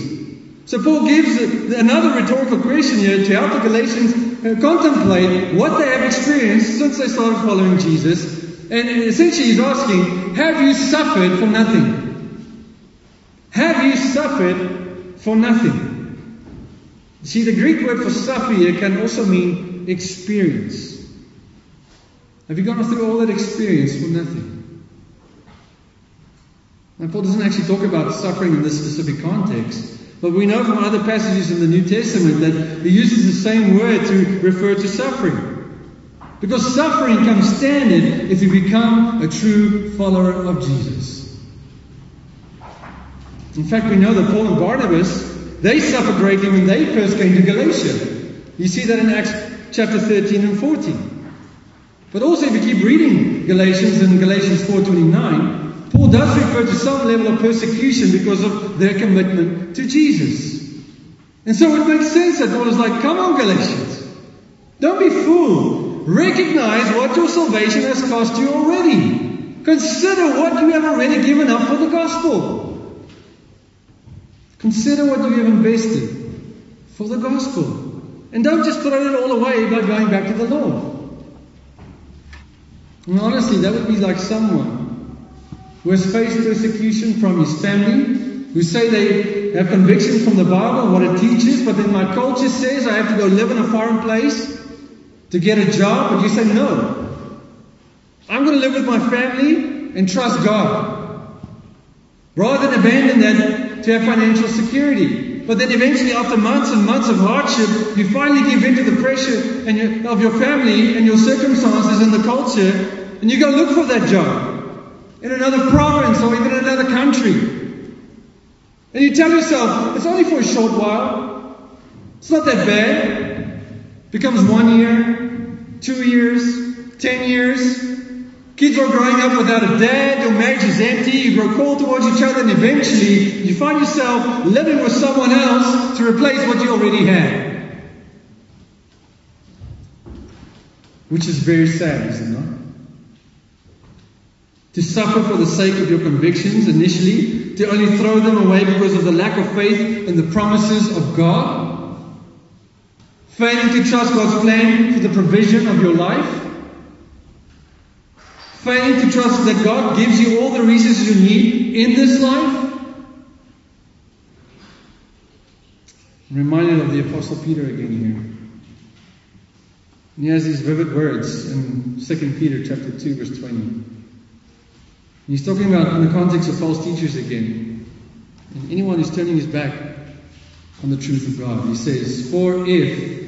Speaker 2: So Paul gives another rhetorical question here to help the Galatians uh, contemplate what they have experienced since they started following Jesus. And essentially he's asking, have you suffered for nothing? Have you suffered for nothing? See, the Greek word for suffer here can also mean experience. Have you gone through all that experience for nothing? Now, Paul doesn't actually talk about suffering in this specific context, but we know from other passages in the New Testament that he uses the same word to refer to suffering. Because suffering comes standard if you become a true follower of Jesus. In fact, we know that Paul and Barnabas, they suffered greatly when they first came to Galatia. You see that in Acts chapter 13 and 14. But also, if you keep reading Galatians and Galatians 4:29, Paul does refer to some level of persecution because of their commitment to Jesus. And so it makes sense that Paul is like, "Come on, Galatians, don't be fooled. Recognize what your salvation has cost you already. Consider what you have already given up for the gospel. Consider what you have invested for the gospel, and don't just throw it all away by going back to the Lord." And honestly, that would be like someone who has faced persecution from his family, who say they have conviction from the Bible, what it teaches, but then my culture says I have to go live in a foreign place to get a job, but you say no. I'm going to live with my family and trust God. Rather than abandon that to have financial security. But then eventually, after months and months of hardship, you finally give in to the pressure and of your family and your circumstances and the culture, and you go look for that job in another province or even another country. And you tell yourself, it's only for a short while. It's not that bad. Becomes one year, two years, ten years. Kids are growing up without a dad, your marriage is empty, you grow cold towards each other, and eventually you find yourself living with someone else to replace what you already had. Which is very sad, is it not? to suffer for the sake of your convictions initially, to only throw them away because of the lack of faith in the promises of God, failing to trust God's plan for the provision of your life, failing to trust that God gives you all the resources you need in this life. I'm reminded of the Apostle Peter again here. And he has these vivid words in 2 Peter chapter 2, verse 20. He's talking about in the context of false teachers again. And anyone who's turning his back on the truth of God. He says, For if,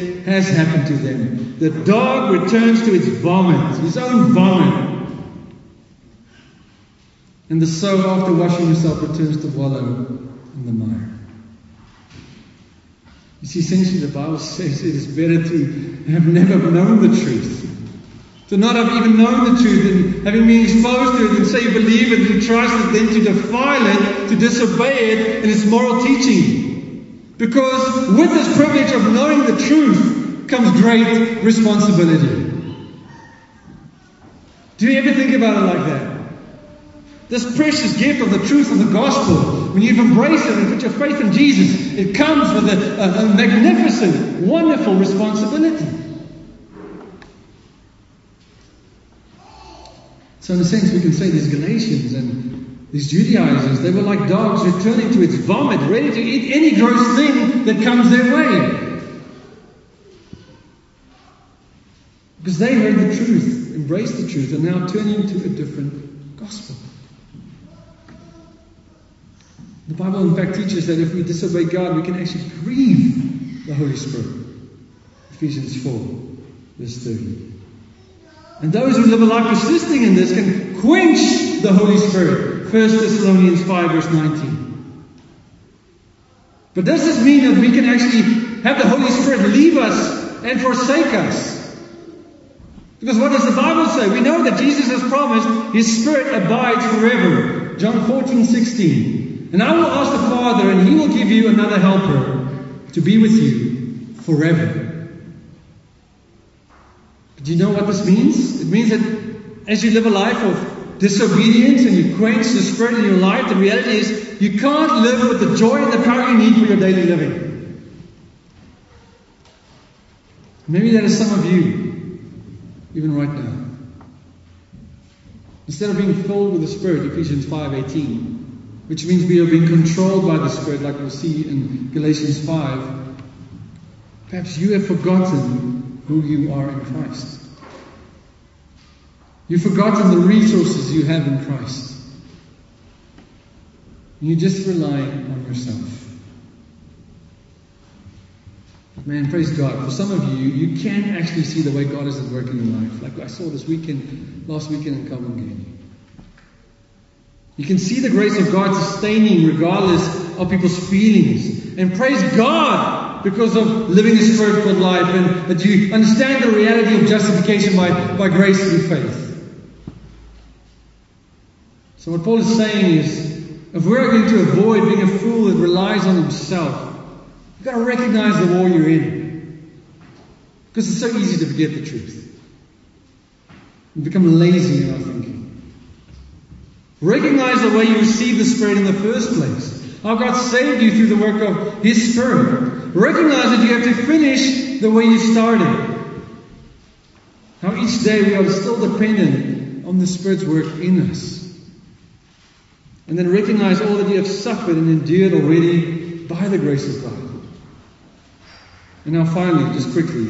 Speaker 2: has happened to them. The dog returns to its vomit, his own vomit. And the sow, after washing himself, returns to wallow in the mire. You see, essentially, the Bible says it is better to have never known the truth to not have even known the truth and having been exposed to it and say you believe it and trust it, then to defile it, to disobey it in its moral teaching. Because with this privilege of knowing the truth comes great responsibility. Do you ever think about it like that? This precious gift of the truth of the gospel, when you've embraced it and put your faith in Jesus, it comes with a, a, a magnificent, wonderful responsibility. So, in a sense, we can say these Galatians and these Judaizers, they were like dogs returning to its vomit, ready to eat any gross thing that comes their way. Because they heard the truth, embraced the truth, and now turning to a different gospel. The Bible, in fact, teaches that if we disobey God, we can actually grieve the Holy Spirit. Ephesians 4, verse 30. And those who live a life persisting in this can quench the Holy Spirit. 1 Thessalonians 5, verse 19. But does this mean that we can actually have the Holy Spirit leave us and forsake us? Because what does the Bible say? We know that Jesus has promised His Spirit abides forever. John 14, 16. And I will ask the Father, and He will give you another helper to be with you forever. Do you know what this means? It means that as you live a life of disobedience and you quench the Spirit in your life, the reality is you can't live with the joy and the power you need for your daily living. Maybe that is some of you, even right now. Instead of being filled with the Spirit, Ephesians 5:18, which means we are being controlled by the Spirit, like we'll see in Galatians 5. Perhaps you have forgotten who you are in Christ. You've forgotten the resources you have in Christ. You just rely on yourself. Man, praise God. For some of you, you can not actually see the way God is at work in your life. Like I saw this weekend, last weekend in Covent You can see the grace of God sustaining regardless of people's feelings. And praise God because of living a spirit-filled life and that you understand the reality of justification by, by grace through faith. So what Paul is saying is, if we're going to avoid being a fool that relies on himself, You've got to recognize the war you're in. Because it's so easy to forget the truth. And become lazy in our thinking. Recognize the way you received the Spirit in the first place. How God saved you through the work of His Spirit. Recognize that you have to finish the way you started. How each day we are still dependent on the Spirit's work in us. And then recognize all that you have suffered and endured already by the grace of God. And now, finally, just quickly,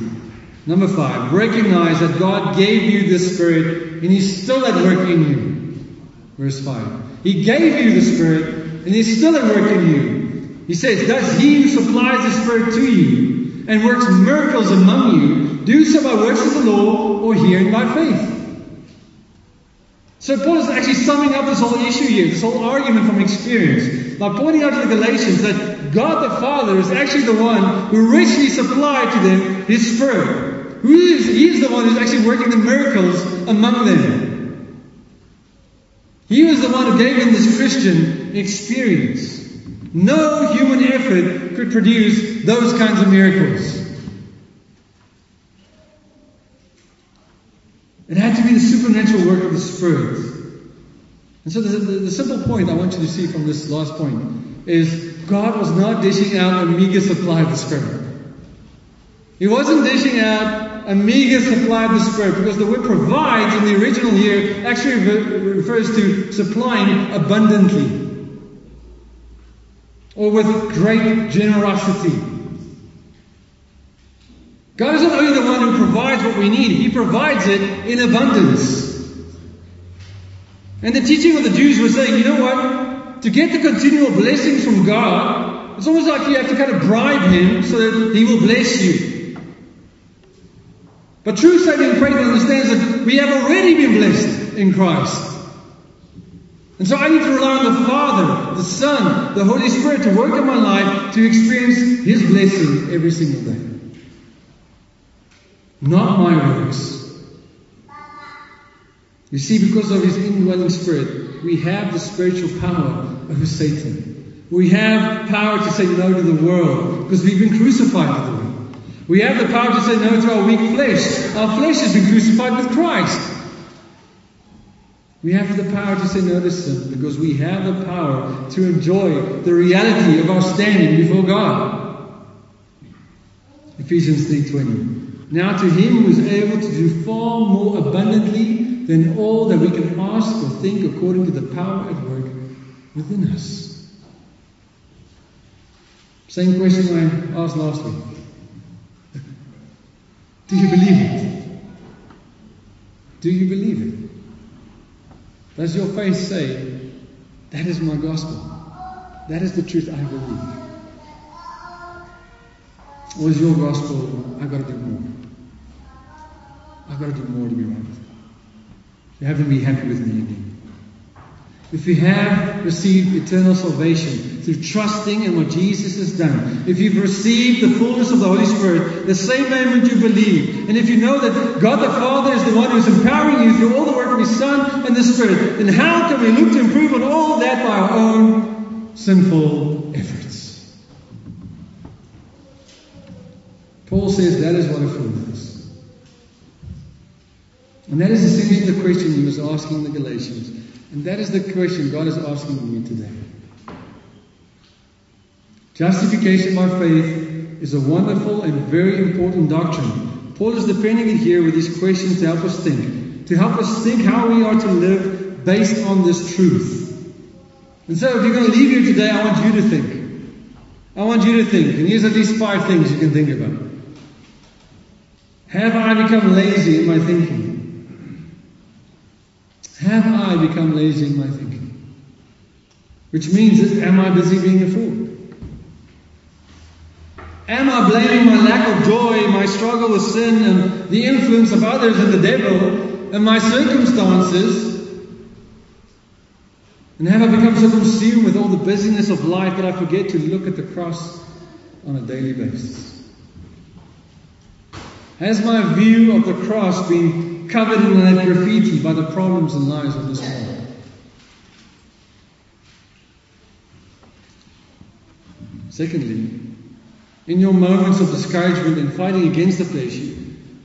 Speaker 2: number five, recognize that God gave you the Spirit and He's still at work in you. Verse 5. He gave you the Spirit and He's still at work in you. He says, Does He who supplies the Spirit to you and works miracles among you do so by works of the law or hearing by faith? So Paul is actually summing up this whole issue here, this whole argument from experience, by pointing out to the Galatians that God the Father is actually the one who richly supplied to them His Spirit. Who is, he is the one who's actually working the miracles among them. He was the one who gave them this Christian experience. No human effort could produce those kinds of miracles. It had to be the supernatural work of the Spirit. And so the, the, the, simple point I want you to see from this last point is God was not dishing out a meager supply of the Spirit. He wasn't dishing out a meager supply of the Spirit because the word provides in the original here actually refers to supplying abundantly or with great generosity. God is not only the one who provides what we need, He provides it in abundance. And the teaching of the Jews was saying, you know what? To get the continual blessings from God, it's almost like you have to kind of bribe Him so that He will bless you. But true saving faith understands that we have already been blessed in Christ. And so I need to rely on the Father, the Son, the Holy Spirit to work in my life to experience His blessing every single day. Not my works. You see, because of his indwelling spirit, we have the spiritual power over Satan. We have power to say no to the world because we've been crucified with the world. We have the power to say no to our weak flesh. Our flesh has been crucified with Christ. We have the power to say no to sin because we have the power to enjoy the reality of our standing before God. Ephesians 3:20. Now to him who is able to do far more abundantly than all that we can ask or think according to the power at work within us. Same question I asked last week. Do you believe it? Do you believe it? Does your faith say, That is my gospel? That is the truth I believe? Or is your gospel, I've got to do more? I've got to do more to be right. With you haven't been happy with me again. If you have received eternal salvation through trusting in what Jesus has done, if you've received the fullness of the Holy Spirit, the same moment you believe, and if you know that God the Father is the one who's empowering you through all the work of His Son and the Spirit, then how can we look to improve on all that by our own sinful efforts? Paul says that is what a fool. And that is essentially the question he was asking the Galatians. And that is the question God is asking me today. Justification by faith is a wonderful and very important doctrine. Paul is defending it here with these questions to help us think, to help us think how we are to live based on this truth. And so, if you're going to leave here today, I want you to think. I want you to think. And here's at least five things you can think about. Have I become lazy in my thinking? Have I become lazy in my thinking? Which means, am I busy being a fool? Am I blaming my lack of joy, my struggle with sin, and the influence of others and the devil, and my circumstances? And have I become so consumed with all the busyness of life that I forget to look at the cross on a daily basis? Has my view of the cross been covered in that graffiti by the problems and lies of this world. Secondly, in your moments of discouragement and fighting against the flesh,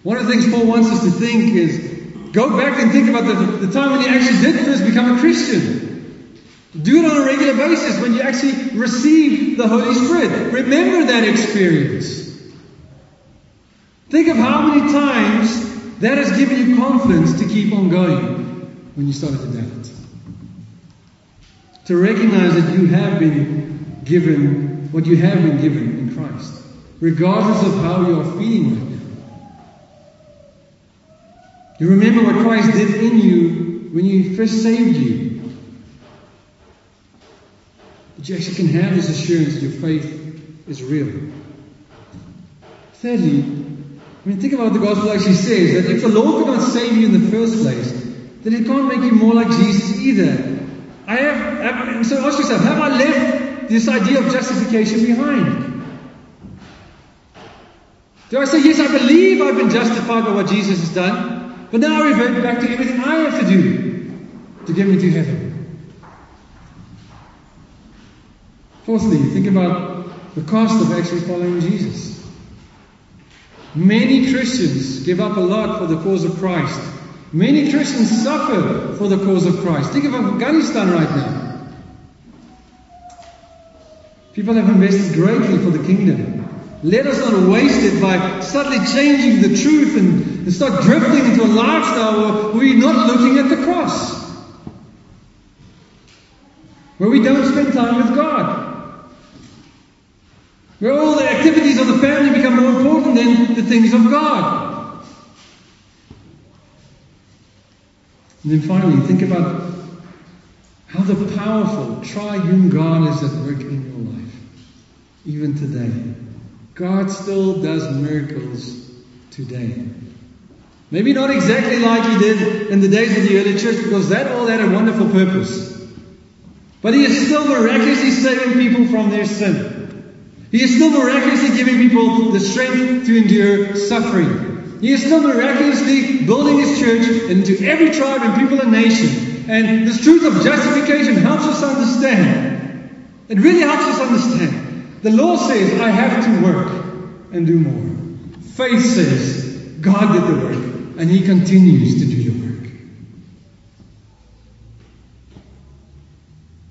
Speaker 2: one of the things Paul wants us to think is go back and think about the, the time when you actually did first become a Christian. Do it on a regular basis when you actually receive the Holy Spirit. Remember that experience. Think of how many times that has given you confidence to keep on going when you started to doubt. To recognize that you have been given what you have been given in Christ, regardless of how you are feeling right now. You remember what Christ did in you when He first saved you. That you actually can have this assurance that your faith is real. Thirdly, I mean, think about what the gospel actually says that if the Lord could not save you in the first place, then it can't make you more like Jesus either. I have, have so ask yourself, have I left this idea of justification behind? Do I say, yes, I believe I've been justified by what Jesus has done, but now I revert back to everything I have to do to get me to heaven? Fourthly, think about the cost of actually following Jesus. Many Christians give up a lot for the cause of Christ. Many Christians suffer for the cause of Christ. Think of Afghanistan right now. People have invested greatly for the kingdom. Let us not waste it by suddenly changing the truth and, and start drifting into a lifestyle where we're not looking at the cross. Where we don't spend time with God. Where all the activities of the family become more important than the things of God. And then finally, think about how the powerful triune God is at work in your life, even today. God still does miracles today. Maybe not exactly like He did in the days of the early church, because that all had a wonderful purpose. But He is still miraculously saving people from their sin. He is still miraculously giving people the strength to endure suffering. He is still miraculously building His church into every tribe and people and nation. And this truth of justification helps us understand It really helps us understand. The law says, I have to work and do more. Faith says, God did the work, and He continues to do the work.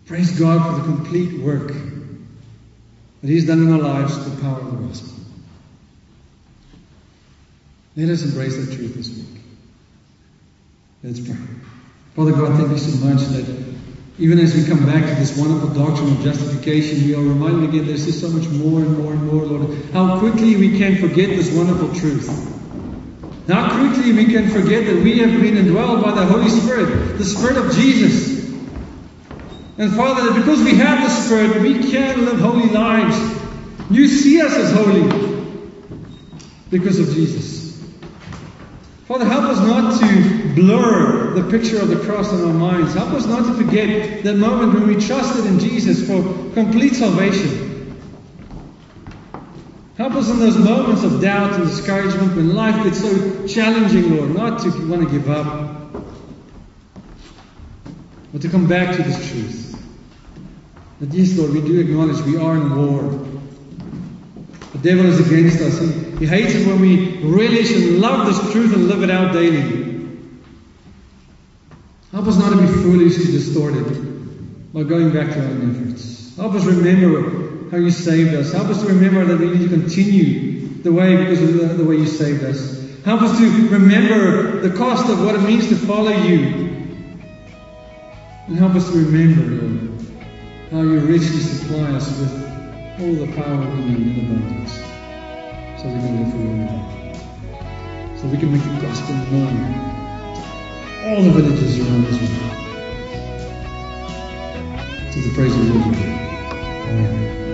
Speaker 2: Praise God for the complete work that He's done in our lives through the power of the gospel. Let us embrace that truth this week. Let's pray. Father God, thank you so much that even as we come back to this wonderful doctrine of justification, we are reminded again there's just so much more and more and more, Lord, how quickly we can forget this wonderful truth. How quickly we can forget that we have been indwelled by the Holy Spirit, the Spirit of Jesus. And Father, that because we have the Spirit, we can live holy lives. You see us as holy because of Jesus. Father, help us not to blur the picture of the cross in our minds. Help us not to forget that moment when we trusted in Jesus for complete salvation. Help us in those moments of doubt and discouragement when life gets so challenging, Lord, not to want to give up, but to come back to this truth. That yes, Lord, we do acknowledge we are in war. The devil is against us. He, he hates it when we relish and love this truth and live it out daily. Help us not to be foolish to distort it by going back to our own efforts. Help us remember how you saved us. Help us to remember that we need to continue the way because of the, the way you saved us. Help us to remember the cost of what it means to follow you. And help us to remember, Lord, how you richly supply us with all the power we need in abundance so we can live for you. So we can make the gospel known all the villages around this. To the praise of the Lord.